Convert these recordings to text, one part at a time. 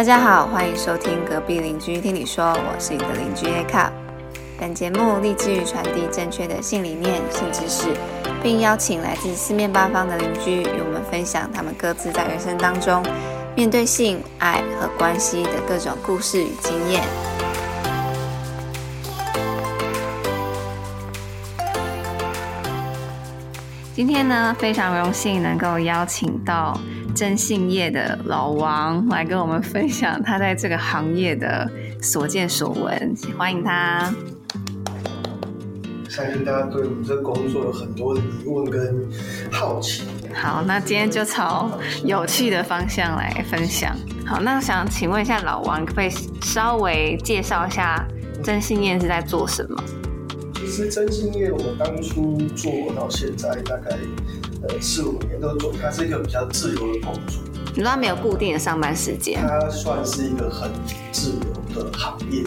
大家好，欢迎收听隔壁邻居听你说，我是你的邻居 A Cup。本节目立志于传递正确的性理念、性知识，并邀请来自四面八方的邻居与我们分享他们各自在人生当中面对性、爱和关系的各种故事与经验。今天呢，非常荣幸能够邀请到征信业的老王来跟我们分享他在这个行业的所见所闻，欢迎他。相信大家对我们这个工作有很多的疑问跟好奇。好，那今天就朝有趣的方向来分享。好，那想请问一下老王，可不可以稍微介绍一下征信业是在做什么？其实征信业我们当初做到现在大概呃四五年都做，它是一个比较自由的工作。你说它没有固定的上班时间？它算是一个很自由的行业，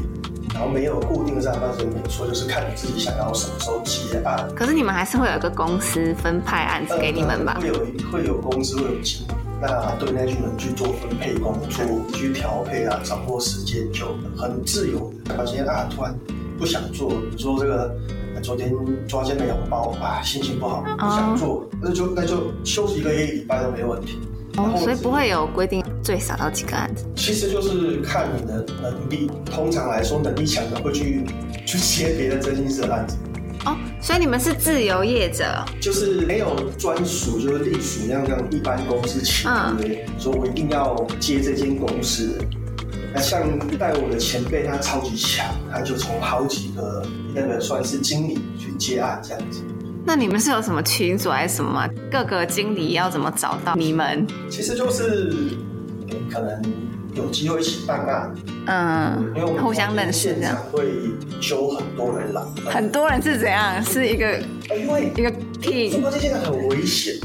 然后没有固定的上班时间，没错，就是看你自己想要什么时候接案。可是你们还是会有一个公司分派案子给你们吧？会有会有公司会有经理，那对那群人去做分配工作，去调配啊，掌握时间就很自由今天啊突然不想做，你说这个昨天抓奸没有包啊，心情不好不想做，那就那就休息一个一礼拜都没问题。哦，所以不会有规定最少要几个案子。其实就是看你的能力，通常来说能力强的会去去接别的真心社的案子。哦，所以你们是自由业者，就是没有专属，就是隶属那样像一般公司企业，说我一定要接这间公司。那像带我的前辈，他超级强，他就从好几个那个算是经理去接案这样子。那你们是有什么群组还是什么吗？各个经理要怎么找到你们？其实就是可能有机会一起办案，嗯，因为我们互相认识这样。会揪很多人来。很多人是怎样？是一个呃因为一个中 team，国这现在很危险，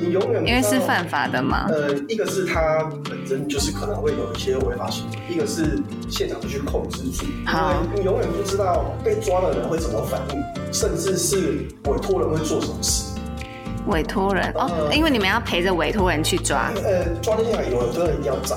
你永远因为是犯法的嘛。呃，一个是他本身就是可能会有一些违法行为，一个是现场去控制住，因好为你永远不知道被抓的人会怎么反应，甚至是委托人会做什么事。委托人哦，呃因为你们要陪着委托人去抓。呃，抓进来有委托人一定要找，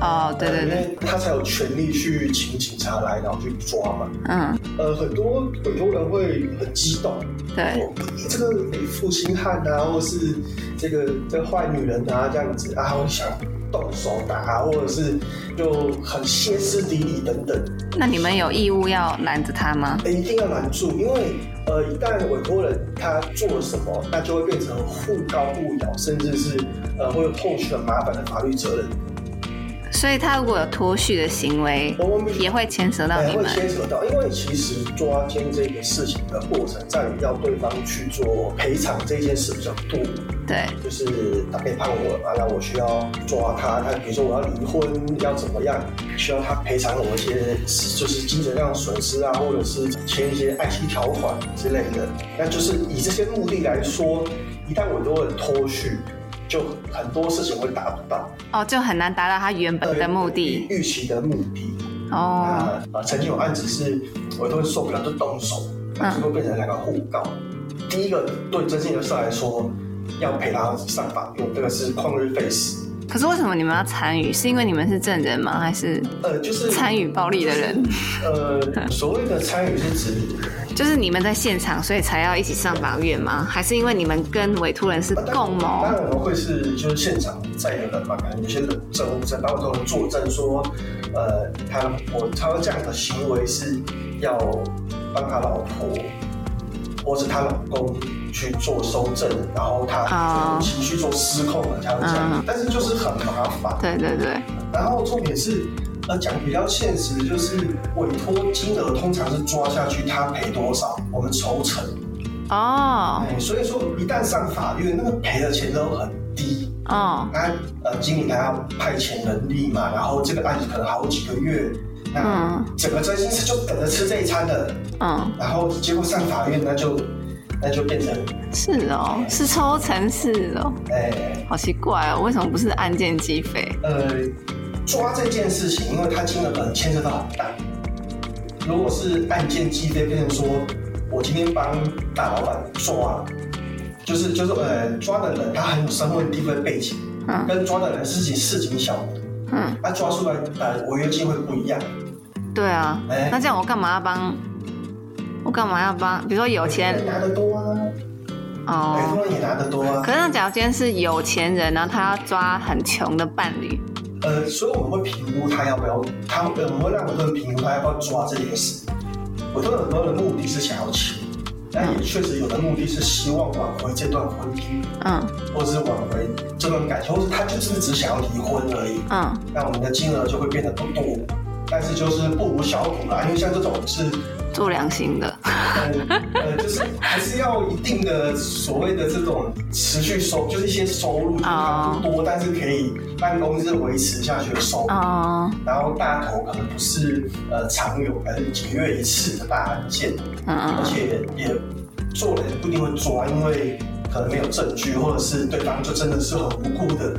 哦，对对对，因为他才有权利去请警察来，然后去抓嘛。嗯，呃，很多委托人会很激动，对，说你这个负心汉啊，或是这个这个坏女人啊，这样子啊，我想动手打，或者是就很歇斯底里等等，那你们有义务要拦着他吗？一定要拦住，因为呃，一旦委托人他做了什么，那就会变成互告互咬，甚至是呃会有后续很麻烦的法律责任，所以他如果有脱序的行为，也会牵扯到你们。牵扯到，因为其实抓奸这个事情的过程，在于要对方去做赔偿这件事比较多。对，就是他背叛我啊，那我需要抓他，他比如说我要离婚要怎么样，需要他赔偿我一些就是精神上的损失啊，或者是签一些爱妻条款之类的。那就是以这些目的来说，一旦我如果脱序，就很多事情会达不到哦，就很难达到他原本的目的。预期的目的。哦，啊啊，曾经有案子是我都会受不了就动手，那最后变成两个互告。第一个对征信社来说，要赔他上法院，这个是旷日费时。可是为什么你们要参与？是因为你们是证人吗？还是呃，就是参与暴力的人？呃，所谓的参与是指就是你们在现场，所以才要一起上法院吗？还是因为你们跟委托人是共当谋？然我们会是就是现场在的人嘛，可能有些人证物证，包括都能作证说，呃，他我他这样的行为是要帮他老婆或是她老公去做收证，然后他哦情绪做失控了，才会这样嗯。但是就是很麻烦。对对对，然后重点是，呃，讲比较现实，就是委托金额通常是抓下去，他赔多少，我们抽成。哦哎，所以说一旦上法院，那个赔的钱都很低。哦，那呃，经理他要派遣人力嘛，然后这个案子可能好几个月，那嗯。整个真心是就等着吃这一餐的，嗯，然后结果上法院，那就那就变成，是哦，是抽成是哦，哎。好奇怪哦，为什么不是案件计费？呃抓这件事情，因为他金额可能牵涉到很大。如果是案件计费，变成说我今天帮大老板抓，就是就是呃抓的人他很有身份地位背景，嗯。跟抓的人是情市井小民，嗯，那抓出来呃违约金会不一样。对啊，哎那这样我干嘛要帮？我干嘛要帮？比如说有钱拿得多啊，委哦，托人也拿得多啊可。是那假如今天是有钱人，然后他要抓很穷的伴侣，呃，所以我们会评估他要不要，他呃我们会让委托人评估他要不要抓这件事。我都有很多的目的是想要钱，但也确实有的目的是希望挽回这段婚姻，嗯。或者是挽回这段感情，或者他就是只想要离婚而已。嗯，那我们的金额就会变得不多，但是就是不无小补啦，因为像这种是做良心的，呃 呃，就是还是要一定的所谓的这种持续收，就是一些收入，就是它不多，但是可以让公司维持下去的收入。哦，然后大头可能不是呃常有，可能几个月一次的大案件，嗯而嗯且也做了也不一定会抓，因为可能没有证据，或者是对方就真的是很无辜的。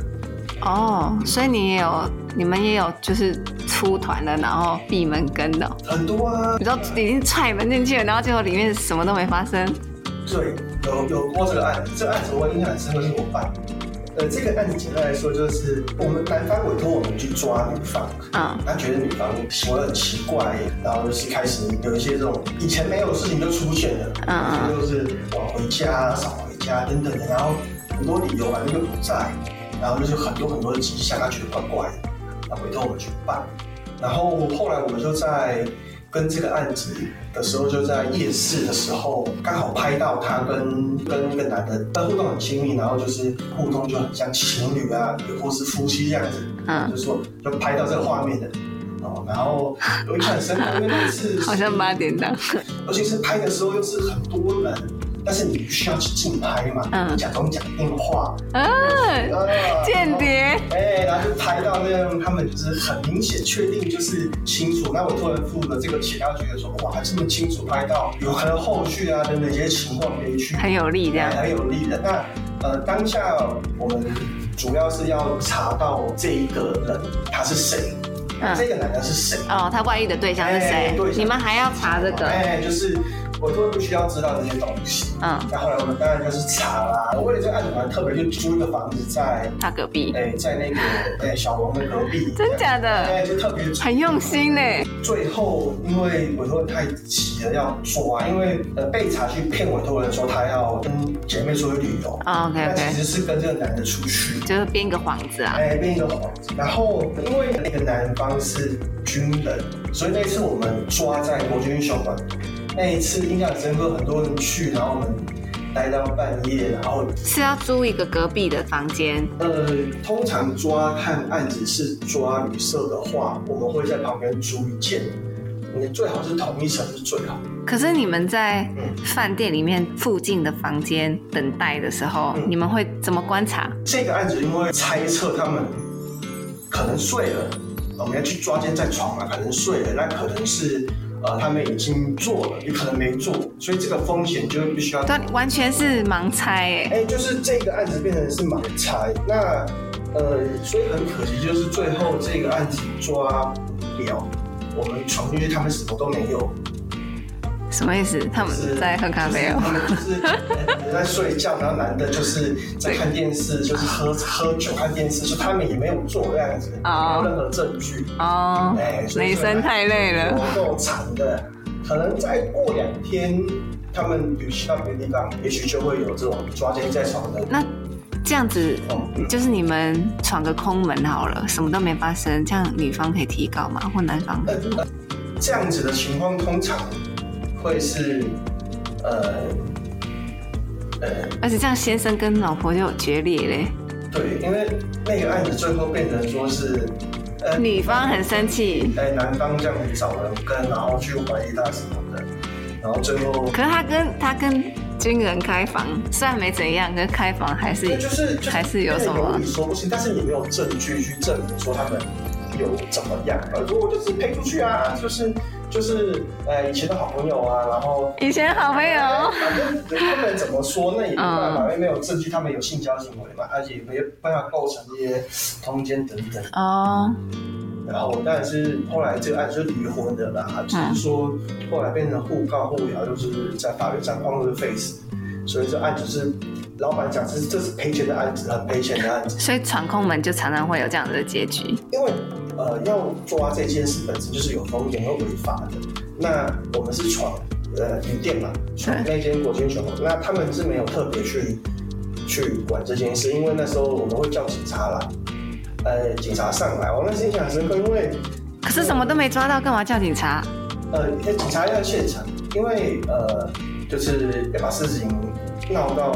哦，所以你也有，你们也有就是出团的，然后闭门羹的。哦，很多啊，你知道已经踹门进去了，然后结果里面什么都没发生，对，有有过这个案子，这个案子我印象很深刻，是我办的。呃，这个案子简单来说就是我们男方委托我们去抓女方，嗯。他觉得女方行为很奇怪，然后就是开始有一些这种以前没有的事情就出现了，嗯嗯。就是晚回家、少回家等等的，然后很多理由反正就不在，然后就是很多很多的迹象，他觉得怪怪的，那委托我们去办，然后后来我们就在跟这个案子的时候，就在夜市的时候，刚好拍到他跟跟一个男的，但互动很亲密，然后就是互动就很像情侣啊，也或是夫妻这样子，嗯，就说就拍到这个画面的。哦，然后有印象很深刻，因为那好像八点档，而且是拍的时候又是很多人，但是你不需要去竞拍嘛，嗯你假装讲电话，嗯，啊间谍，哎，然后就拍到那样，他们就是很明显确定就是清楚。那我突然付了这个钱，他觉得说哇，这么清楚拍到，有可能后续啊等等一些情况可以去很有力这样，很有利的。那呃，当下我们主要是要查到这一个人他是谁，嗯这个男的是谁。哦，他外遇的对象是谁？你们还要查这个？哎，就是我都不需要知道这些东西。嗯，那后来我们当然就是查啦。我为了这个案子，特别去租一个房子在，他隔壁，哎，在那个哎小王的隔壁。真假的？哎，就特别很用心呢。最后，因为委托人太急了要抓，因为呃被查去骗委托人说他要跟姐妹出去旅游，哦 OK 但其实是跟这个男的出去。就是编个幌子啊。哎，编一个幌子。然后因为那个男方是军人，所以那次我们抓在国军英雄馆，那一次印象很深刻，很多人去，然后我们待到半夜，然后是要租一个隔壁的房间，呃，通常抓看案子是抓旅社的话，我们会在旁边租一间，你最好是同一层是最好。可是你们在嗯饭店里面附近的房间等待的时候，嗯你们会怎么观察？这个案子因为猜测他们可能睡了，我们要去抓奸在床嘛，可能睡了，那可能是呃他们已经做了，也可能没做，所以这个风险就必须要。对，完全是盲猜哎。哎，就是这个案子变成是盲猜，那呃，所以很可惜，就是最后这个案子抓不了，我们闯进去，他们什么都没有，什么意思？他们是在喝咖啡哦。就是他们就是呃在睡觉，然后男的就是在看电视，就是喝喝酒看电视，就他们也没有做这样子，没哦有任何证据。哦，哎，女生太累了。够够惨的，可能再过两天，他们旅行到别的地方，也许就会有这种抓奸在床的。那这样子，就是你们闯个空门好了，什么都没发生，这样女方可以提高吗？或男方？这样子的情况通常会是呃呃而且这样先生跟老婆就有决裂嘞，对，因为那个案子最后变成说是呃女方很生气，哎男方这样子找人跟，然后去怀疑他什么的，然后最后可是他跟他跟军人开房，虽然没怎样，跟开房还是对就是就是还是有什么。说不清，但是你没有证据去证明说他们有怎么样，而说我就是配出去啊，就是就是呃以前的好朋友啊，然后。以前好朋友。反正他们怎么说，那也没办法，因为没有证据，他们有性交行为嘛，而且也没办法构成这些通奸等等。哦，然后当然是后来这个案子就离婚的啦，只是说后来变成互告互咬，就是在法律上 on the face，所以这案子是老板讲，这是这是赔钱的案子，很赔钱的案子。所以传控门就常常会有这样的结局。因为呃，要抓这件事本身就是有风险和违法的。那我们是闯呃旅店嘛，闯那间国间酒楼，那他们是没有特别去去管这件事，因为那时候我们会叫警察来，呃，警察上来，我那时印象很深刻，因为可是什么都没抓到，干嘛叫警察？呃，警察要现场，因为呃，就是要把事情闹到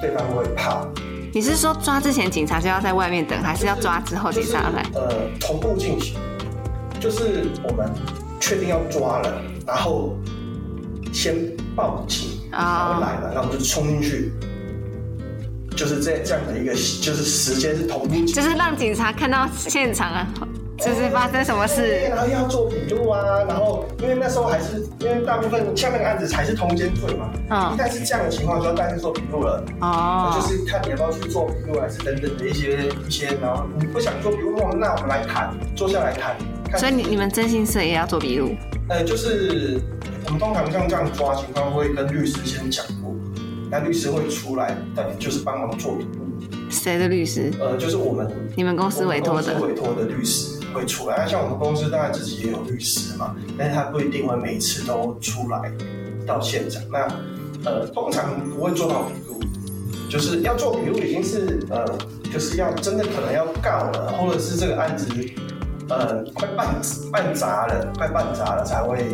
对方会怕。你是说抓之前警察就要在外面等，还是要抓之后警察来？呃，同步进行，就是我们确定要抓了，然后先报警，然后来了，然后我们就冲进去，就是这这样的一个，就是时间是同步，就是让警察看到现场啊。就是发生什么事，然后要做笔录啊，然后因为那时候还是因为大部分像那个案子才是通奸罪嘛，嗯，一旦是这样的情况就要带去做笔录了，哦，就是看你要不要去做笔录，还是等等的一些一些，然后你不想做笔录，那我们来谈，坐下来谈。所以你你们征信社也要做笔录？呃，就是我们通常像这样抓情况会跟律师先讲过，那律师会出来，等就是帮忙做笔录。谁的律师？呃，就是我们你们公司委托的委托的律师。会出来，那像我们公司当然自己也有律师嘛，但是他不一定会每次都出来到现场。那呃，通常不会做到笔录，就是要做笔录已经是呃，就是要真的可能要告了，或者是这个案子呃快办办砸了，快办砸了才会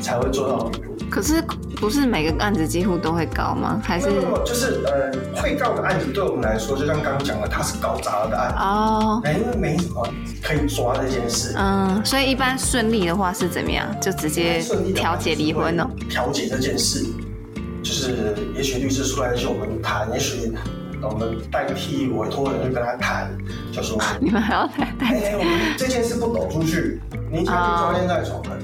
才会做到笔录。可是不是每个案子几乎都会告吗？还是就是呃会告的案子，对我们来说，就像刚刚讲的，它是搞砸了的案子哦，哎因为没什么可以抓这件事。嗯，所以一般顺利的话是怎么样？就直接调解离婚哦？调解这件事，就是也许律师出来就我们谈，也许我们代替委托人去跟他谈，就说 你们还要代代，我们这件事不抖出去，你想去抓奸在床了。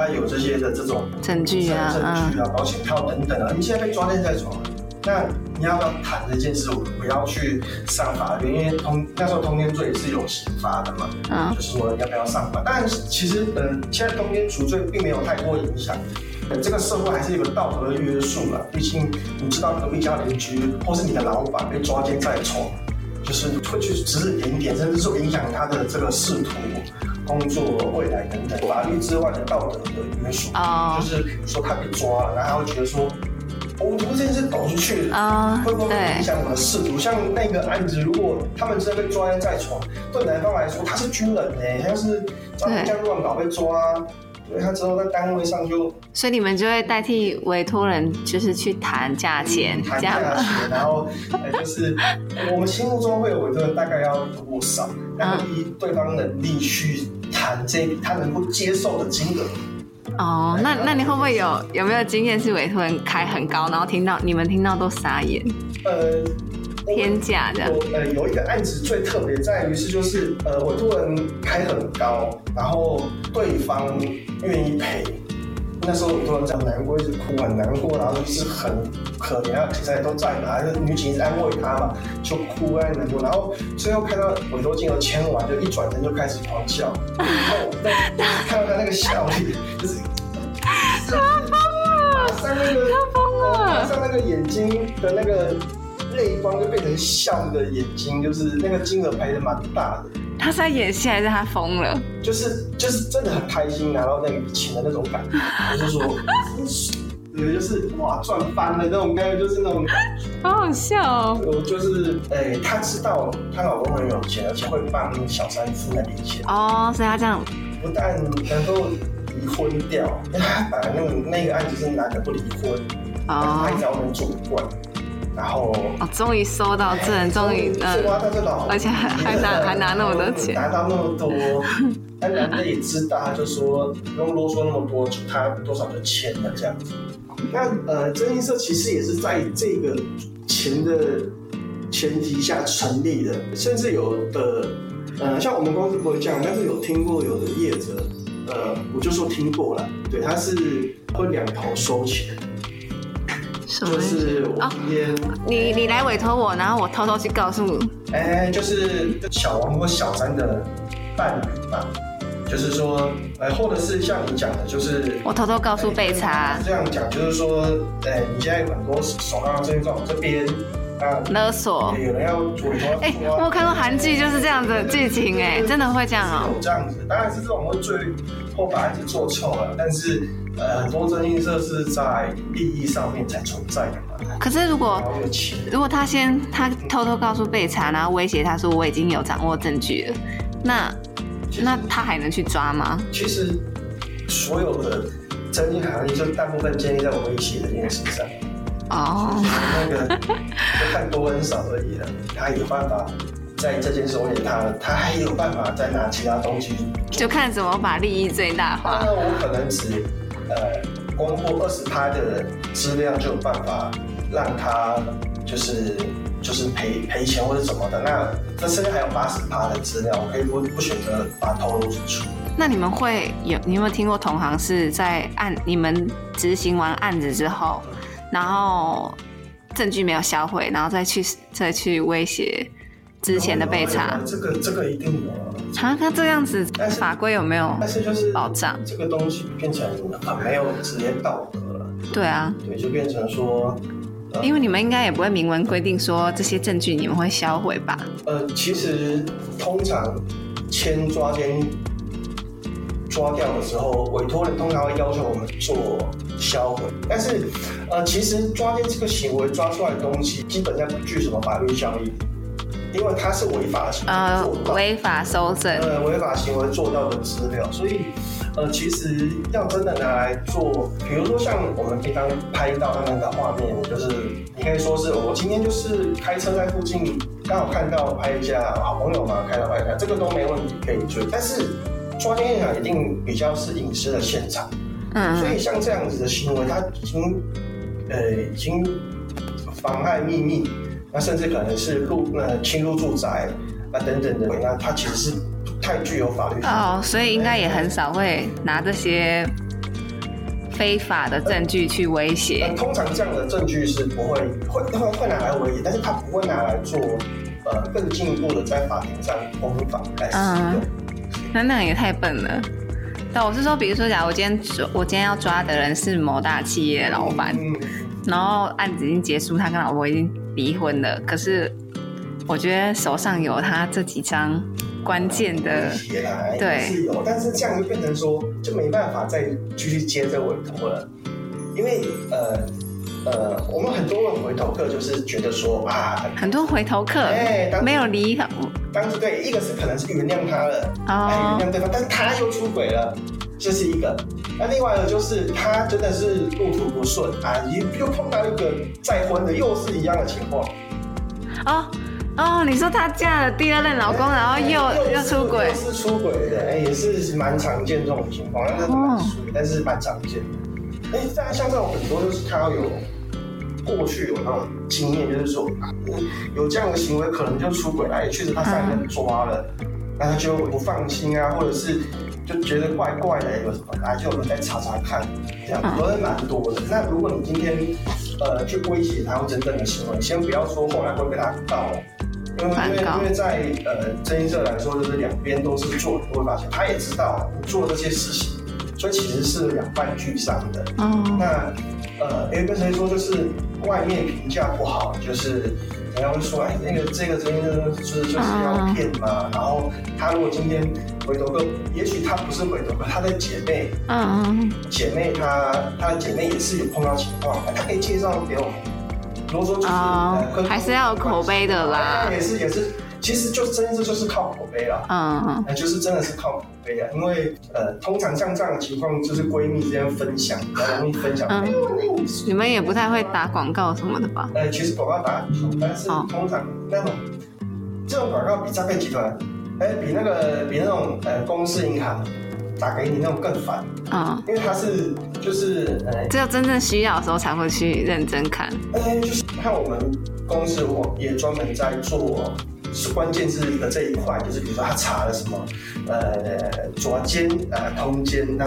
他有这些的这种证据啊、证据啊、保险套等等啊，你现在被抓奸在床，那你要不要谈这件事？我不要去上法院，因为通那时候通奸罪也是有刑罚的嘛，嗯，就是说要不要上法？但其实，嗯，现在通奸除罪并没有太多影响，这个社会还是有个道德约束了。毕竟你知道隔壁家邻居或是你的老板被抓奸在床，就是会去指指点点，甚至说影响他的这个仕途。工作、未来等等，法律之外的道德的约束，就是比如说他被抓了，然后他会觉得说，我如果这件事抖出去了，会不会影响我的仕途？像那个案子，如果他们真的被抓在床，对男方来说他是军人呢，他要是这样乱搞被抓。所以他之后在单位上就，所以你们就会代替委托人，就是去谈价钱，谈价钱，然后就是我们心目中会有委托人大概要多少，然后依对方能力去谈这笔他能够接受的金额。哦，那那你会不会有有没有经验是委托人开很高，然后听到你们听到都傻眼？呃。天价的，呃，有一个案子最特别在于是，就是呃，委托人开很高，然后对方愿意赔。那时候委托人这样难过，一直哭，很难过，然后就是很可怜啊，警察也都在嘛，就女警安慰他嘛，就哭啊难过，然后最后看到委托金额签完，就一转身就开始狂笑，然后看到他那个笑脸，就是他疯了，上那个他疯了，上那个眼睛的那个。泪光就变成笑的眼睛，就是那个金额赔的蛮大的。他是在演戏还是他疯了？就是就是真的很开心拿到那笔钱的那种感觉，就是说，对，就是哇赚翻了那种感觉，就是那种，好好笑哦。我就是哎，她知道她老公很有钱，而且会帮小三付那笔钱。哦，所以她这样不但能够离婚掉，因为他本来那个那个案子是男的不离婚，哦，他一直要能做惯。然后哦，终于收到证，终于嗯，而且还还拿 还拿那么多钱，拿到那么多，那男的也知道，他就说不用啰嗦那么多，就他多少就签了这样子。那呃，征信社其实也是在这个钱的前提下成立的，甚至有的呃，像我们公司不会这样，但是有听过有的业者，呃，我就说听过了，对，他是会两头收钱。就是我今天，你你来委托我，然后我偷偷去告诉，哎，就是小王或小三的伴侣吧，就是说，呃，或者是像你讲的，就是我偷偷告诉贝查这样讲，就是说，哎，你现在有很多手上的证件这边。勒索，有人要。哎，我看过韩剧就是这样的剧情，哎，真的会这样哦。有这样子，当然是这种会最后把案子做臭了。但是，呃，很多征信社是在利益上面才存在的嘛。可是如果如果他先他偷偷告诉被查，然后威胁他说我已经有掌握证据了，那那他还能去抓吗？其实所有的征信行业就大部分建立在威胁的这件事上。哦，那个就看多跟少而已了。他有办法在这件事上，他他还有办法再拿其他东西，就看怎么把利益最大化。那我可能只呃公布二十趴的资料，就有办法让他就是就是赔赔钱或者怎么的。那这剩下还有八十趴的资料，我可以不不选择把它透露出。那你们会有你有没有听过同行是在案你们执行完案子之后？然后证据没有销毁，然后再去再去威胁之前的被查，这个这个一定有。啊，那这样子法规有没有？但是就是保障这个东西变成很没有职业道德了。对啊，对，就变成说，因为你们应该也不会明文规定说这些证据你们会销毁吧？呃，其实通常签抓奸抓掉的时候，委托人通常会要求我们做。销毁，但是，呃，其实抓奸这个行为抓出来的东西，基本上不具什么法律效力，因为它是违法的行为，呃，违法收证，呃，违法行为做到的资料，所以，呃，其实要真的拿来做，比如说像我们平常拍到那个画面，就是你可以说是我今天就是开车在附近，刚好看到拍一下好朋友嘛，开到拍一下，这个都没问题可以追，但是抓奸现场一定比较是隐私的现场。嗯，所以像这样子的行为，它已经，呃，已经妨碍秘密，那甚至可能是入呃侵入住宅啊等等的，那它其实是太具有法律哦，所以应该也很少会拿这些非法的证据去威胁。通常这样的证据是不会会会会拿来威胁，但是他不会拿来做呃更进一步的在法庭上攻防来使用。那那也太笨了。但，我是说，比如说，假如我今天抓，我今天要抓的人是某大企业老板，然后案子已经结束，他跟老婆已经离婚了，可是我觉得手上有他这几张关键的，对，是有，但是这样就变成说，就没办法再继续接这委托了，因为呃。呃，我们很多的回头客就是觉得说啊，很多回头客，哎，没有离他，当时对，一个是可能是原谅他了，哦，原谅对方，但是他又出轨了，这是一个。那另外一个就是他真的是路途不顺啊，又又碰到一个再婚的，又是一样的情况。哦哦，你说她嫁了第二任老公，然后又又出轨，是出轨的，哎，也是蛮常见这种情况，但是蛮少，但是蛮常见的。哎，像像这种很多就是他要有过去有那种经验，就是说有这样的行为，可能就出轨了，也确实他三人抓了，那他就不放心啊，或者是就觉得怪怪的，有什么，来就我们再查查看，这样可能蛮多的。那如果你今天呃去威胁他或真正的行为，先不要说后来会被他告，因为因为因为在呃征信社来说，就是两边都是做，会发现他也知道你做这些事情。所以其实是两败俱伤的。哦。那呃，有跟谁说就是外面评价不好，就是人家会说，哎，那个这个真的就是就是要骗嘛。然后他如果今天回头客，也许他不是回头客，他的姐妹，嗯嗯，姐妹她她的姐妹也是有碰到情况，她可以介绍给我们。如果说就是还是要有口碑的啦。也是也是。其实就真的就是靠口碑了，嗯嗯，就是真的是靠口碑啊，因为呃，通常像这样的情况，就是闺蜜之间分享，比较容易分享。嗯，你们也不太会打广告什么的吧？呃，其实广告打很但是通常那种这种广告比诈骗集团，哎，比那个比那种呃公司银行打给你那种更烦，嗯，因为它是就是呃，只有真正需要的时候才会去认真看。哎，就是看我们公司我也专门在做。是关键字的这一块，就是比如说他查了什么，呃，左肩、呃，通奸，那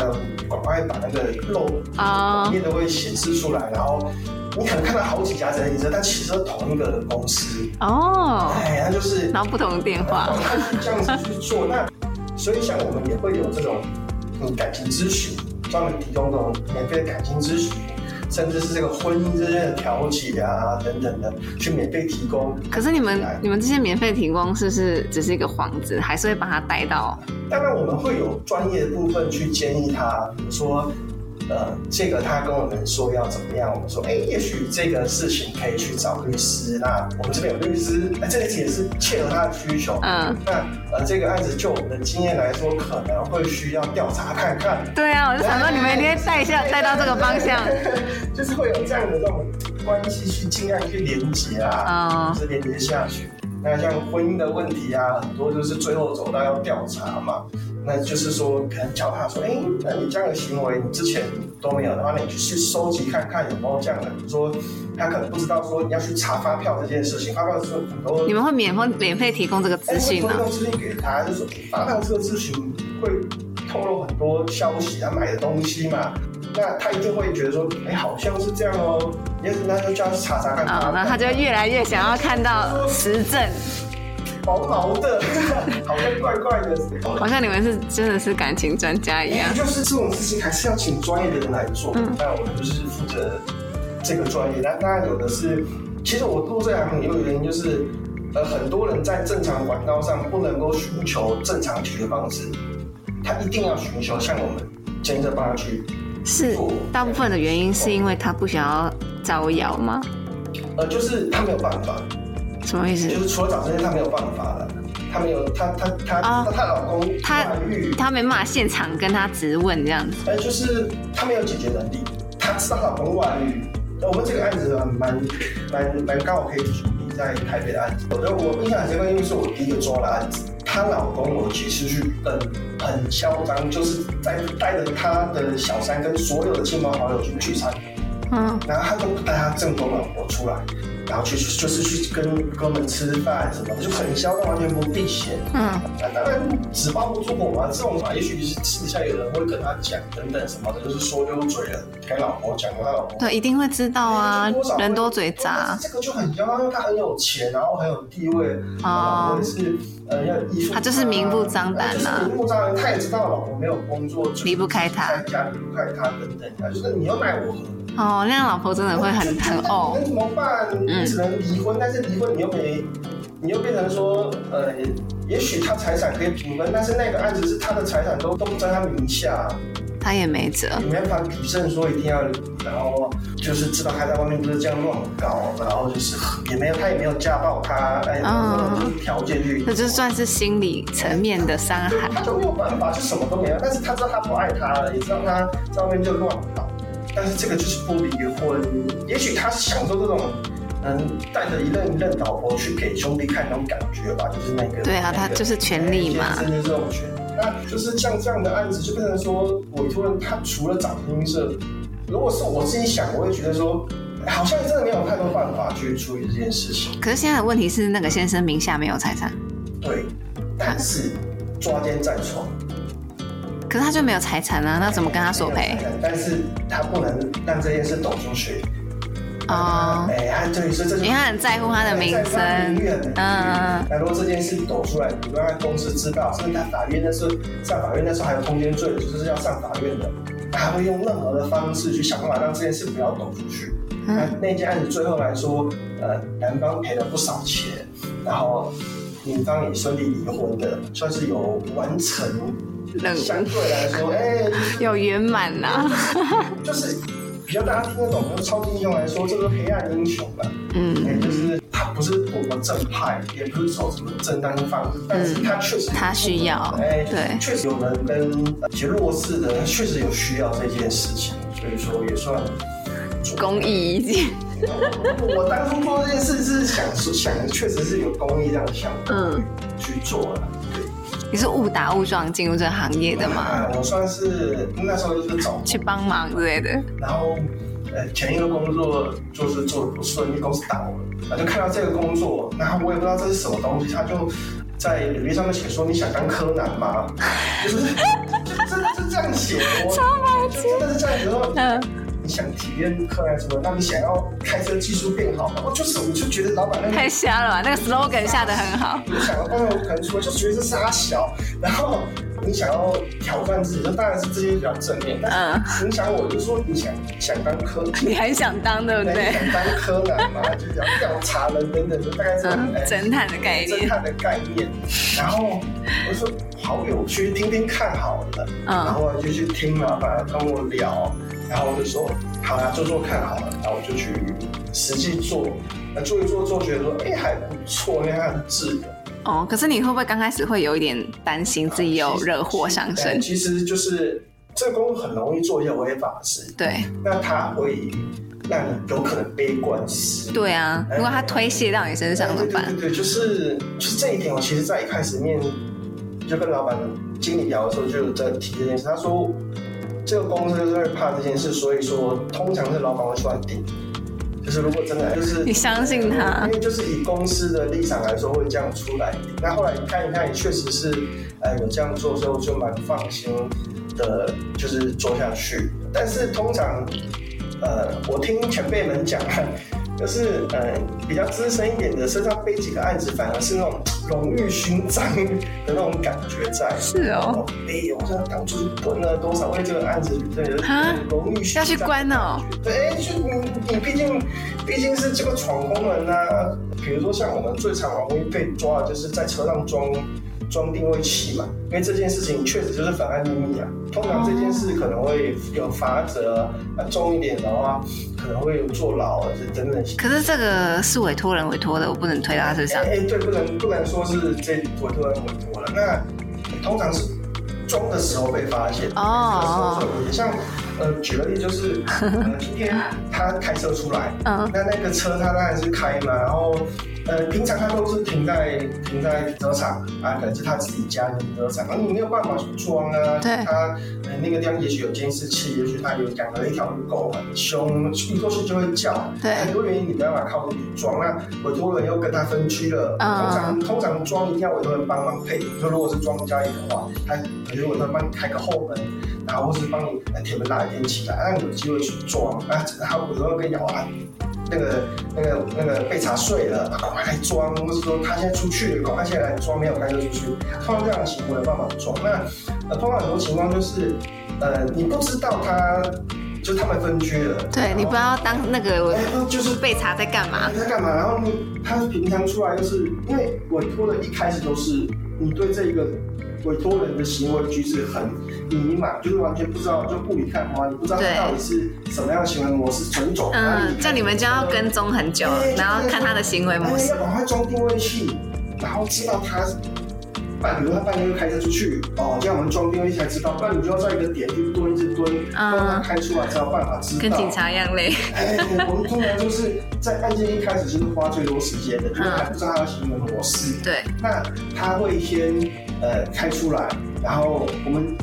赶快把那个漏啊页都会显示出来，然后你可能看到好几家人信社，但其实是同一个公司。哦，哎，那就是然后不同的电话，这样子去做，那所以像我们也会有这种嗯感情咨询，专门提供这种免费的感情咨询，甚至是这个婚姻之间的调解啊等等的，去免费提供。可是你们你们这些免费提供是不是只是一个幌子，还是会把他带到？当然我们会有专业的部分去建议他，比如说。呃，这个他跟我们说要怎么样，我们说，哎，也许这个事情可以去找律师。那我们这边有律师，那这个也是切合他的需求。嗯，那呃，这个案子就我们的经验来说，可能会需要调查看看。对啊，我就想说你们一定会带一下，带到这个方向，就是会有这样的这种关系去尽量去连接啊，是连接下去。那像婚姻的问题啊，很多就是最后走到要调查嘛。那就是说，可能叫他说，哎，那你这样的行为，你之前都没有的话，那你就去收集看看有没有这样的。比如说，他可能不知道说你要去查发票这件事情，发票是很多。你们会免费免费提供这个资讯吗？提供资讯给他，就是发票这个咨询会透露很多消息，他买的东西嘛，那他一定会觉得说，哎，好像是这样哦，也那就叫他去查查看。哦，那他就越来越想要看到实证。毛毛的，好像怪怪的，好像你们是真的是感情专家一样。就是这种事情还是要请专业的人来做。那我们就是负责这个专业。那当然有的是，其实我做这行也有原因，就是呃很多人在正常管道上不能够寻求正常解决方式，他一定要寻求像我们建议帮他去。是，大部分的原因是因为他不想要招摇吗？呃，就是他没有办法。什么意思？就是除了找这些，他没有办法了。她没有，他他他他她老公他他没办法现场跟她直问这样子。哎，就是她没有解决能力。她知道她老公外遇。我们这个案子蛮蛮蛮刚好可以举例在台北的案子。我觉得我印象很深刻，因为是我第一个抓的案子。她老公我几次去很很嚣张，就是在带着他的小三跟所有的亲朋好友去聚餐。嗯。然后他都不带他正宫老婆出来。然后去就是去跟哥们吃饭什么的，就很嚣张，完全不避嫌。嗯，那当然纸包不住火嘛，这种嘛，也许是私下有人会跟他讲等等什么的，就是说溜嘴了，跟老婆讲，跟他老婆对，一定会知道啊，人多嘴杂。这个就很嚣张，因为他很有钱，然后很有地位，老婆是呃要依附他，就是明目张胆啊，明目张胆，他也知道老婆没有工作，离不开他，在家离不开他等等，就是你要奈我何？哦，那样老婆真的会很很哦。那怎么办？你只能离婚，但是离婚你又没，你又变成说，呃，也许他财产可以平分，但是那个案子是他的财产都都不在他名下，他也没辙。你没办法举证说一定要，然后就是知道他在外面不是这样乱搞，然后就是也没有他也没有家暴他，哎，就是条件去，那就算是心理层面的伤害。他就没有办法，就什么都没有，但是他知道他不爱他了，也知道他在外面就乱搞。但是这个就是不离婚，也许他是享受这种，嗯，带着一任一任老婆去给兄弟看那种感觉吧，就是那个。对啊，他就是权利嘛。真的这种权，那就是像这样的案子，就变成说，委托人他除了找婚姻社，如果是我自己想，我会觉得说，好像真的没有太多办法去处理这件事情。可是现在的问题是，那个先生名下没有财产。对，但是抓奸在床。可是他就没有财产啊，那怎么跟他索赔？但是他不能让这件事抖出去。哦，哎，他等于是这，因为他很在乎他的名声。嗯，那如果这件事抖出来，如果他公司知道，甚至他法院那时候上法院那时候还有通奸罪，就是要上法院的，他会用任何的方式去想办法让这件事不要抖出去。那那件案子最后来说，呃，男方赔了不少钱，然后女方也顺利离婚的，算是有完成。相对来说，哎，有圆满呐，就是比较大家听得懂。就超级英雄来说，这个黑暗英雄吧，嗯，就是他不是多么正派，也不是走什么正当方式，但是他确实他需要，哎，对，确实有人跟一些弱势的，他确实有需要这件事情，所以说也算公益一件。我当初做这件事是想想，确实是有公益这样的想法，嗯，去做的。你是误打误撞进入这个行业的吗？我算是那时候就是找去帮忙之类的。然后，呃，前一个工作就是做的不顺利，公司倒了，我就看到这个工作，然后我也不知道这是什么东西，他就在履历上面写说：“你想当柯南吗？” 就是这这这样写，超白痴，真的是这样子说。嗯。你想体验柯南什么？那你想要开车技术变好吗？我就是我就觉得老板那个太瞎了吧，那个 slogan 下的很好。你想要当然我可能说就觉得是傻小，然后你想要挑战自己，那当然是这些比较正面。但是你想我就说你想想当柯，你很想当对不对？想当柯南嘛，就是要调查人等等，就大概是侦探的概念。侦探的概念。然后我说好有趣，听听看好了。嗯然后就去听老板跟我聊，然后我就说好呀，做做看好了。然后我就去实际做，那做一做做，觉得说哎还不错，因为它很自由。哦，可是你会不会刚开始会有一点担心自己有惹祸上身？其实就是这个工作很容易做一些违法的事。对，那他会让你有可能背官司。对啊，如果他推卸到你身上怎么办？对对对，就是就是这一点，我其实在一开始面就跟老板经理聊的时候，就有在提这件事。他说这个公司就是会怕这件事，所以说通常是老板会出来顶。就是如果真的就是你相信他，因为就是以公司的立场来说会这样出来。那后来看一看，也确实是，呃，有这样做之后就蛮放心的，就是做下去。但是通常，呃，我听前辈们讲。就是呃比较资深一点的，身上背几个案子，反而是那种荣誉勋章的那种感觉在。是哦，哎，我像当初蹲了多少为这个案子，对，荣誉勋章要去关哦。对，哎，就你你毕竟毕竟是这个闯空门呐。比如说像我们最常容易被抓的就是在车上装。装定位器嘛，因为这件事情确实就是妨碍秘密啊。通常这件事可能会有罚则，啊重一点的话可能会有坐牢啊，等等。可是这个是委托人委托的，我不能推到他身上。哎，对，不能不能说是这委托人委托了。那通常是装的时候被发现。哦。像呃，举个例就是，今天他开车出来，嗯，那那个车他当然是开嘛，然后。呃，平常他都是停在停在停车场啊，可能是他自己家的停车场，而你没有办法去装啊。对。他呃那个地方也许有监视器，也许他有养了一条狗很凶，一过去就会叫。对。很多原因你没办法靠自己装，那委托人又跟他分区了。嗯。通常通常装一定要委托人帮忙配。说如果是装家里的话，他委托人帮你开个后门，然后或是帮你铁门拉一点起来，让你有机会去装。啊，他委托人跟咬啊。那个、那个、那个被查碎了，赶快来装，或是说他现在出去，赶快现在来装，没有开车出去，通常这样的情况有办法装。那呃，通常很多情况就是，呃，你不知道他，就他们分居了，对你不知道当那个就是被查在干嘛，在干嘛，然后你他平常出来就是因为委托的一开始都是你对这一个。委托人的行为举止很迷茫，就是完全不知道，就雾里看花，你不知道他到底是什么样的行为模式，纯种。嗯，这你们就要跟踪很久，然后看他的行为模式。要赶快装定位器，然后知道他。半，比如他半夜又开车出去，哦，这样我们装定位器才知道。不然你就要在一个点去蹲，一直蹲，让他开出来才有办法知道。跟警察一样累。哎，我们通常就是在案件一开始就是花最多时间的，就是还不知道他的行为模式。对。那他会先呃开出来，然后我们。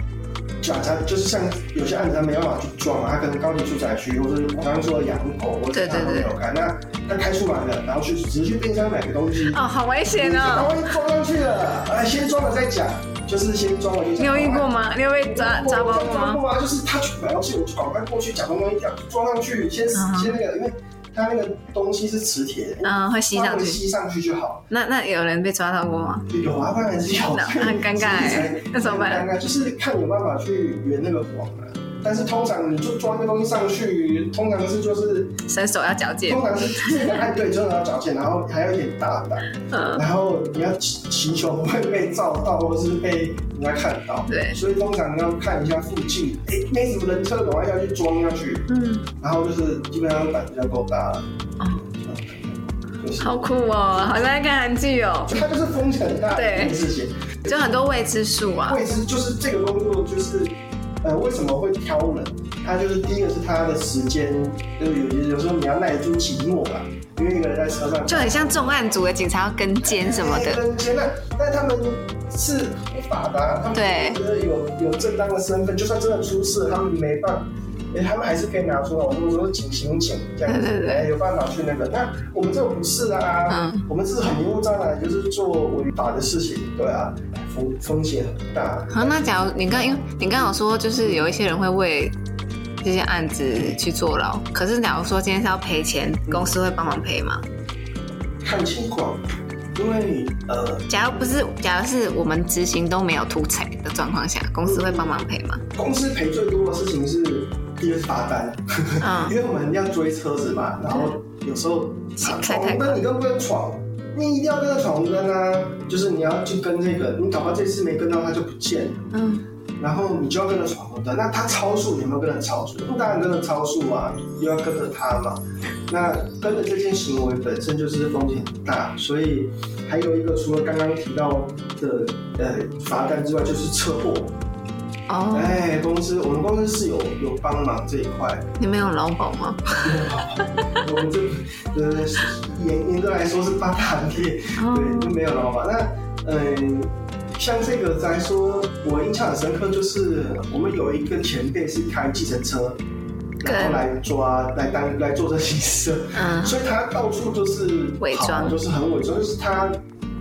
假他就是像有些案子他没办法去装啊，他可能高级住宅区，或者我刚刚说的养狗，或者他都没有开，那他开出来了，然后去直接去冰箱买个东西，哦，好危险哦！万一装上去了，哎，先装了再讲，就是先装了。你有遇过吗？你有被抓抓包过吗？就是他去买东西，我就赶快过去假装东西装装上去，先先那个，因为。他那个东西是磁铁，嗯，会吸上去，吸上去就好。那那有人被抓到过吗？有啊，当然是有。很尴尬哎，那怎么办？尴尬就是看有办法去圆那个谎了。但是通常你就装个东西上去，通常是就是伸手要矫健，通常是哎对，真的要矫健，然后还要一点大胆，嗯，然后你要祈祈求不会被照到，或者是被人家看到，对，所以通常要看一下附近，哎，没什么人车，赶快要去装下去，嗯，然后就是基本上胆子要够大了，好酷哦，好像看韩剧哦，它就是风险很大的一件事情，就很多未知数啊，未知就是这个工作就是。呃，为什么会挑人？他就是第一个是他的时间，就是有有时候你要耐得住寂寞吧，因为一个人在车上，就很像重案组的警察要跟监什么的。跟监那，但他们是不法的，他们觉得有有正当的身份，就算真的出事，他们没办法。哎，他们还是可以拿出来，我们说警刑警这样子，哎，有办法去那个。那我们这个不是啊，我们是很明目张胆，就是做违法的事情，对啊，风风险很大。好，那假如你刚因为你刚好说，就是有一些人会为这些案子去坐牢。可是假如说今天是要赔钱，公司会帮忙赔吗？看情况，因为呃，假如不是，假如是我们执行都没有图财的状况下，公司会帮忙赔吗？公司赔最多的事情是第一个是罚单，嗯 因为我们要追车子嘛，然后有时候闯红灯你跟不跟闯？你一定要跟着闯红灯啊！就是你要去跟这个，你搞不好这次没跟到，它就不见了。嗯，然后你就要跟着闯红灯，那他超速，你有没有跟着超速？那当然跟着超速啊，又要跟着他嘛。那跟着这件行为本身就是风险很大，所以还有一个除了刚刚提到的呃罚单之外，就是车祸。哦，哎，公司我们公司是有有帮忙这一块，你们有劳保吗？我们这呃严严格来说是八大行业，哦。对，就没有劳保。那嗯、像这个来说，我印象很深刻，就是我们有一个前辈是开计程车，然后来抓来当来做这些事，嗯，所以他到处都是伪装。就是很伪装，就是他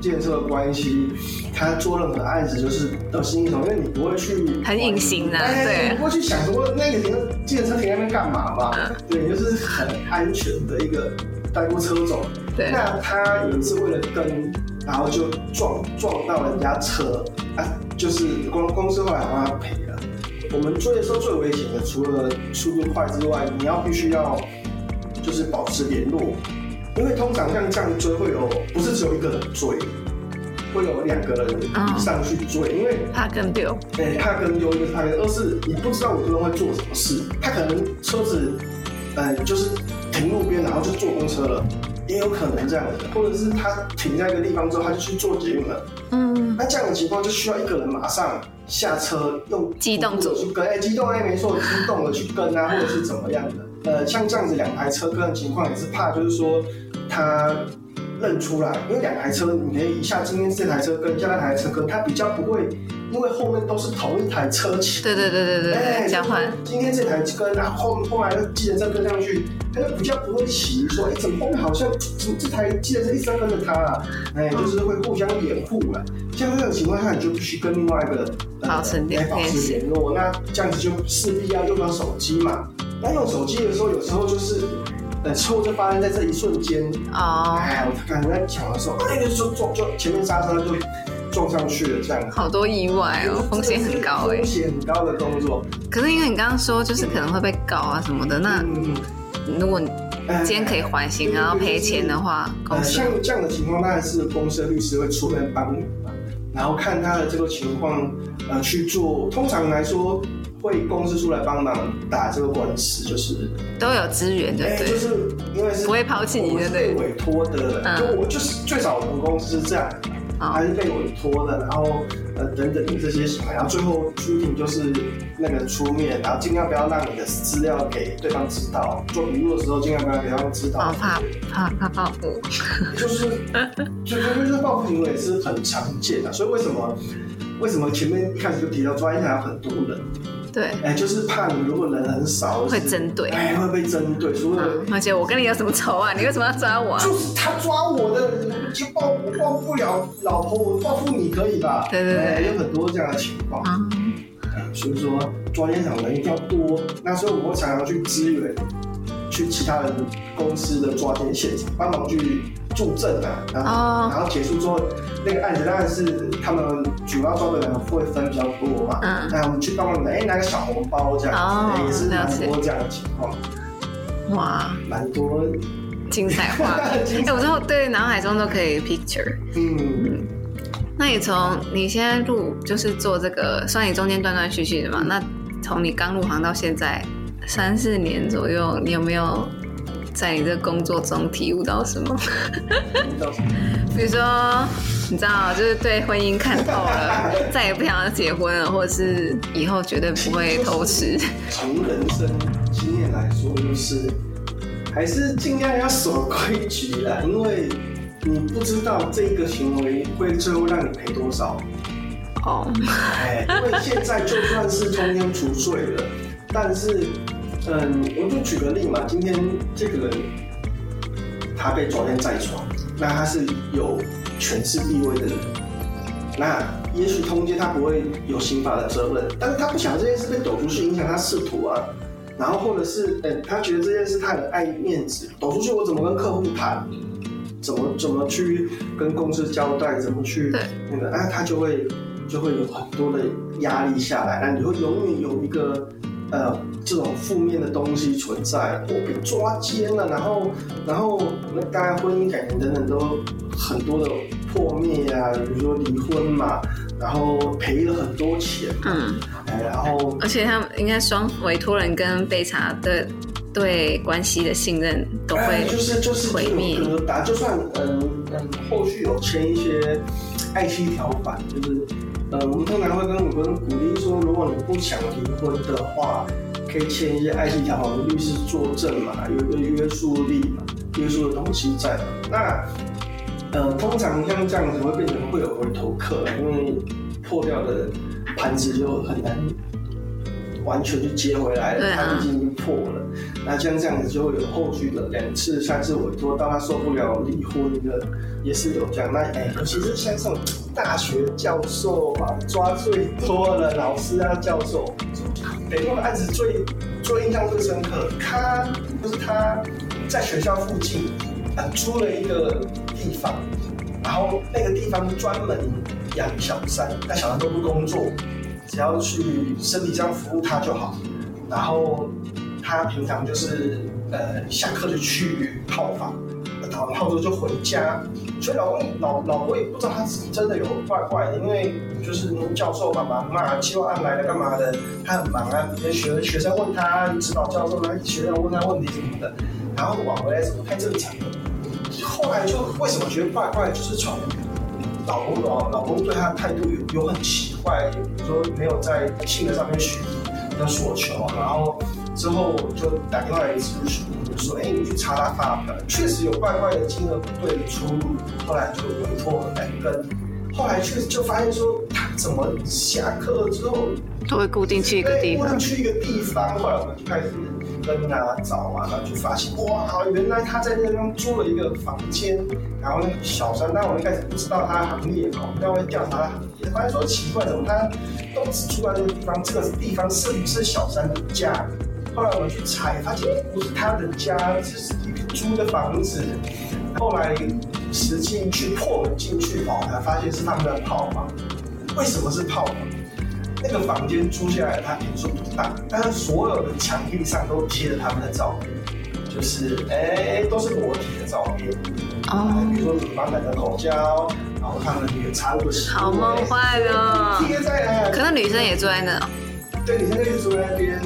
计程车的关系，他做任何案子就是得心应手，因为你不会去很隐形的哎对你不会去想说那个停计程车停在那边干嘛嘛？对，就是很安全的一个代步车种。对，那他有一次为了跟，然后就撞撞到人家车啊，就是公公司后来帮他赔了。我们追的时候最危险的，除了速度快之外，你要必须要就是保持联络，因为通常像这样追会有不是只有一个人追，会有两个人以上去追，因为怕跟丢。哎，怕跟丢一个是怕跟，二是你不知道我这人会做什么事，他可能车子，呃，就是停路边，然后就坐公车了，也有可能这样的，或者是他停在一个地方之后，他就去做捷运了。嗯，那这样的情况就需要一个人马上下车，用机动走去跟，哎，机动哎，没错，机动的去跟啊，或者是怎么样的。呃，像这样子两台车跟的情况也是怕，就是说他认出来，因为两台车你可以一下今天这台车跟一下那台车跟，它比较不会，因为后面都是同一台车骑。对对对对对交换。今天这台跟，然后后后来的计程车跟上去，他就比较不会骑，说，哎，怎么后面好像怎么这台计程车一直在跟着他啊？哎，就是会互相掩护了。像这种情况下，你就必须跟另外一个保持联哎保持联络，那这样子就势必要用到手机嘛。那用手机的时候，有时候就是，呃，车祸就发生在这一瞬间。哦，哎，我可能在抢的时候，哎，就撞就前面刹车就撞上去了，这样。好多意外哦，风险很高哎风。险很高的动作。可是因为你刚刚说，就是可能会被告啊什么的，那嗯，如果你哎今天可以缓刑，然后赔钱的话，公呃，司像这样的情况，当然是公司的律师会出面帮你，然后看他的这个情况，呃，去做。通常来说，会公司出来帮忙打这个官司，就是，都有资源，对哎、不对？就是因为是不会抛弃你我是对被委托的，嗯就我就是最早我们公司是这样，好还是被委托的，然后呃等等这些什么，然后最后出庭就是那个出面，然后尽量不要让你的资料给对方知道，做笔录的时候尽量不要给对方知道。哦，怕怕怕报复。就是，就就就是报复行为是很常见的，所以为什么为什么前面一开始就提到抓一下有很多人，对，哎，就是怕你如果人很少，会针对哎，会被针对，除了。嗯，而且我跟你有什么仇啊？你为什么要抓我啊？就是他抓我的，就报我报不了老婆，我报复你可以吧？对对对哎有很多这样的情况，啊，哎所以说抓现场人一定要多。那所以我们会常常去支援，去其他人公司的抓奸现场，帮忙去助阵啊，然后、哦然后结束之后，那个案子当然是他们主要抓的人会分比较多嘛，嗯那我们去帮忙哎拿个小红包这样子，哦哎也是蛮多这样的情况，哇，蛮多，精彩画面！精彩哎，我之后对脑海中都可以 picture。嗯。那你从你现在入就是做这个，算你中间断断续续的嘛，那从你刚入行到现在三四年左右，你有没有在你这个工作中体悟到什么？比如说，你知道，就是对婚姻看透了，再也不想要结婚了，或者是以后绝对不会偷吃。从人生经验来说，就是还是尽量要守规矩啦，因为你不知道这个行为会最后让你赔多少。哦，哎，因为现在就算是通天除罪了，但是，嗯，我就举个例嘛，今天这个人他被抓奸在床，那他是有权势地位的人，那也许通奸他不会有刑法的责任，但是他不想这件事被抖出去影响他仕途啊，然后或者是，哎，他觉得这件事他很爱面子，抖出去我怎么跟客户谈，怎么怎么去跟公司交代，怎么去那个，那他就会就会有很多的压力下来，那你会永远有一个呃这种负面的东西存在，我被抓奸了，然后然后那大家婚姻感情等等都很多的破灭呀，比如说离婚嘛。然后赔了很多钱，嗯，然后而且他们应该双委托人跟被查的对关系的信任都会就是就是毁灭。打就算嗯嗯后续有签一些爱妻条款，就是呃我们通常会跟我们鼓励说，如果你不想离婚的话，可以签一些爱情条款，律师作证嘛，有一个约束力嘛，约束的东西在那。呃，通常像这样子会变成会有回头客，因为破掉的盘子就很难完全就接回来了，他已经破了。那像这样子就会有后续的两次、三次委托，到他受不了离婚的，也是有这样。那哎，其实像这种大学教授啊，抓最多的老师啊、教授，北那个案子最最印象最深刻，他就是他在学校附近啊。租了一个地方，然后那个地方专门养小三，那小三都不工作，只要去身体上服务他就好。然后他平常就是呃下课就去泡房，打完泡之后就回家。所以老公老老婆也不知道他自己真的有怪怪的，因为就是教授嘛忙嘛，计划案来了干嘛的，他很忙啊。学学生问他指导教授来，学生问他问题什么的，然后晚回来什么太正常了。后来就为什么觉得怪怪，就是从老公老老公对他的态度有有很奇怪，比如说没有在性格上面许的所求，然后之后就打电话来咨询，就说哎你去查他发票，确实有怪怪的金额不对的出入，后来就委托来跟，后来确实就发现说他怎么下课之后都会固定去一个地方，固定去一个地方，后来我们就开始。跟啊找啊，然后就发现哇，好原来他在那边租了一个房间，然后那个小三，但我一开始不知道他的行业哦，要会调查他行业，发现说奇怪，怎么他都只住在这个地方？这个地方是不是小三的家？后来我们去查，发现不是他的家，只是一个租的房子。后来实际去破门进去哦，才发现是他们的炮房。为什么是炮房？那个房间租下来，它平数不大，但是所有的墙壁上都贴着他们的照片，就是哎，都是裸体的照片。哦。比如说女方买的口胶，然后他们也擦过洗。好梦幻哦。贴在。可能女生也坐在那。对，女生就坐在那边。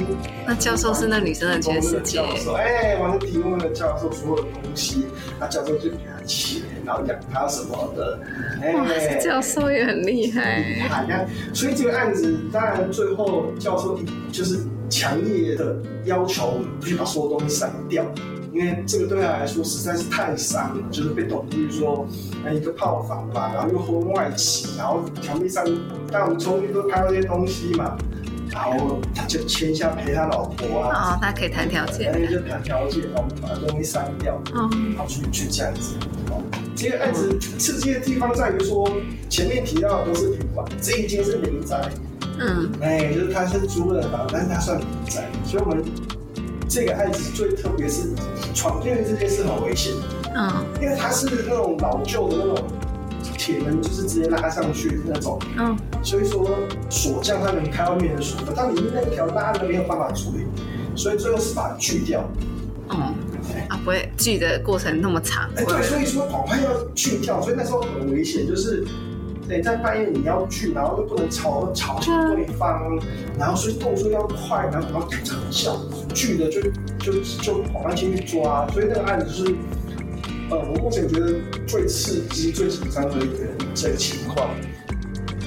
那教授是那女生的全世界。教授，哎，完了提供了教授所有的东西，那教授就给他钱，然后养他什么的。哎，教授也很厉害。厉害呀！所以这个案子，当然最后教授就是强烈的要求，必须把所有东西删掉，因为这个对他来说实在是太伤了，就是被董玉说，那一个炮房嘛，然后又婚外情，然后墙壁上，但我们重新都拍到这些东西嘛。然后他就签下陪他老婆啊，哦，他可以谈条件，那就谈条件，然后把东西删掉，哦，好去去这样子。这个案子刺激的地方在于说，前面提到的都是平房，这一间是民宅，嗯，哎，就是他是租的房，但是他算民宅，所以我们这个案子最特别是闯进去这件事很危险，嗯，因为它是那种老旧的那种。铁门就是直接拉上去那种，嗯，所以说锁匠他能开外面的锁，但里面那一条拉的没有办法处理，所以最后是把它锯掉。嗯，啊，不会锯的过程那么长。哎，对，所以说跑快要锯掉，所以那时候很危险，就是对在半夜你要锯，然后又不能吵吵醒对方，然后所以动作要快，然后然后长效，锯的就就就跑快进去抓，所以那个案子是。呃，我目前觉得最刺激、最紧张的一个这个情况。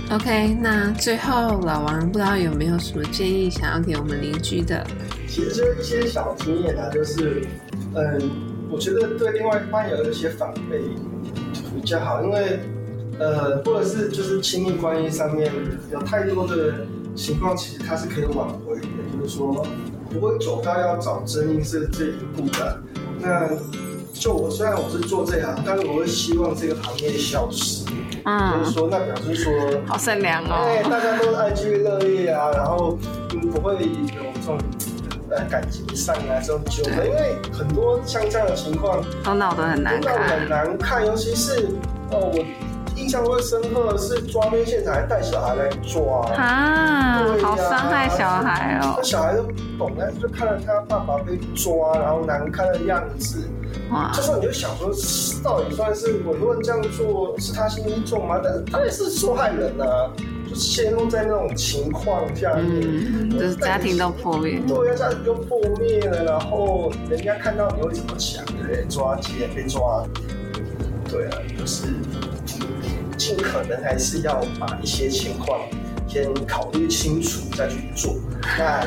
OK，那最后老王不知道有没有什么建议想要给我们邻居的？其实就一些小经验啊，就是，嗯，我觉得对另外一半有一些防备比较好，因为，呃，或者是就是亲密关系上面有太多的情况，其实它是可以挽回的，就是说不会走到要找真因是这一步的。那就我虽然我是做这行，但是我会希望这个行业消失。嗯，就是说，那表示说，好善良哦。对，大家都爱居乐业啊，然后不会有这种呃感情上啊这种纠纷，因为很多像这样的情况都闹得很难闹得很。难看，尤其是哦我印象最深刻的是抓边现场还带小孩来抓。啊，好伤害小孩哦那！小孩都不懂，但是就看到他爸爸被抓，然后难堪的样子，哇这，时候你就想说，到底算是委问这样做是他心机重吗？但是他也是受害人啊，就陷入在那种情况下面，嗯，就是家庭都破灭。对啊，家庭就破灭了，然后人家看到你会怎么想？对不对？抓奸被抓，对啊，就是尽可能还是要把一些情况先考虑清楚再去做。那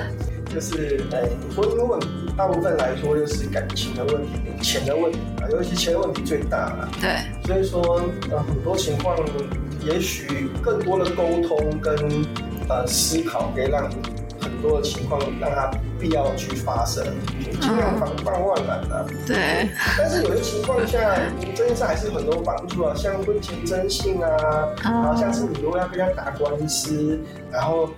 就是呃，婚姻问题大部分来说就是感情的问题、钱的问题啊，尤其钱的问题最大了。对，所以说，呃，很多情况，也许更多的沟通跟呃思考，可以让很多的情况让它必要去发生，尽量防范万难啊。对，但是有些情况下，这件事还是有很多帮助啊，像婚前征信啊，然后下次你如果要跟人家打官司，然后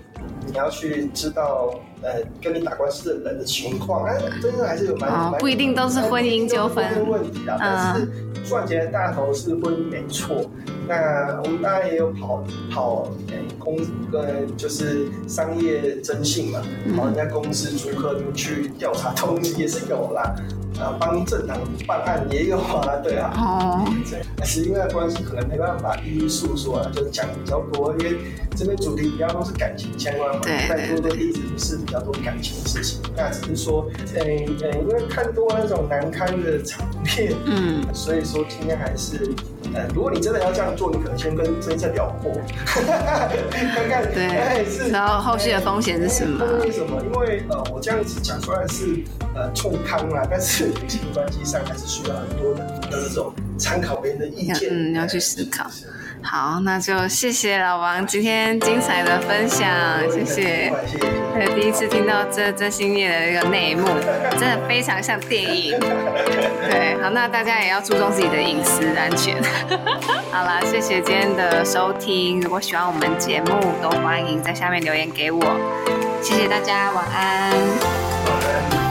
你要去知道呃跟你打官司的人的情况，哎，真的还是有蛮不一定都是婚姻纠纷问题啊，但是赚钱的大头是婚姻没错。那我们当然也有跑跑诶公呃就是商业征信嘛，跑人家公司租客去调查东西也是有啦。啊，帮政党办案也有啊，对啊，哦，对，但是因为关系可能没办法一一诉说啊，就讲比较多，因为这边主题比较都是感情相关嘛，对再多的例子是比较多感情的事情。那只是说，呃呃，因为看多那种难堪的场面，嗯，所以说今天还是，呃，如果你真的要这样做，你可能先跟真正聊过，看看，对哎是，然后后续的风险是什么风险是什么？因为呃，我这样子讲出来是呃冲康啦，但是关系上还是需要很多的的这种参考别人的意见，嗯要去思考。好，那就谢谢老王今天精彩的分享，谢谢。谢谢。对，第一次听到这这新业的一个内幕，真的非常像电影。对，好，那大家也要注重自己的隐私安全。好啦，谢谢今天的收听。如果喜欢我们节目，都欢迎在下面留言给我。谢谢大家，晚安。晚安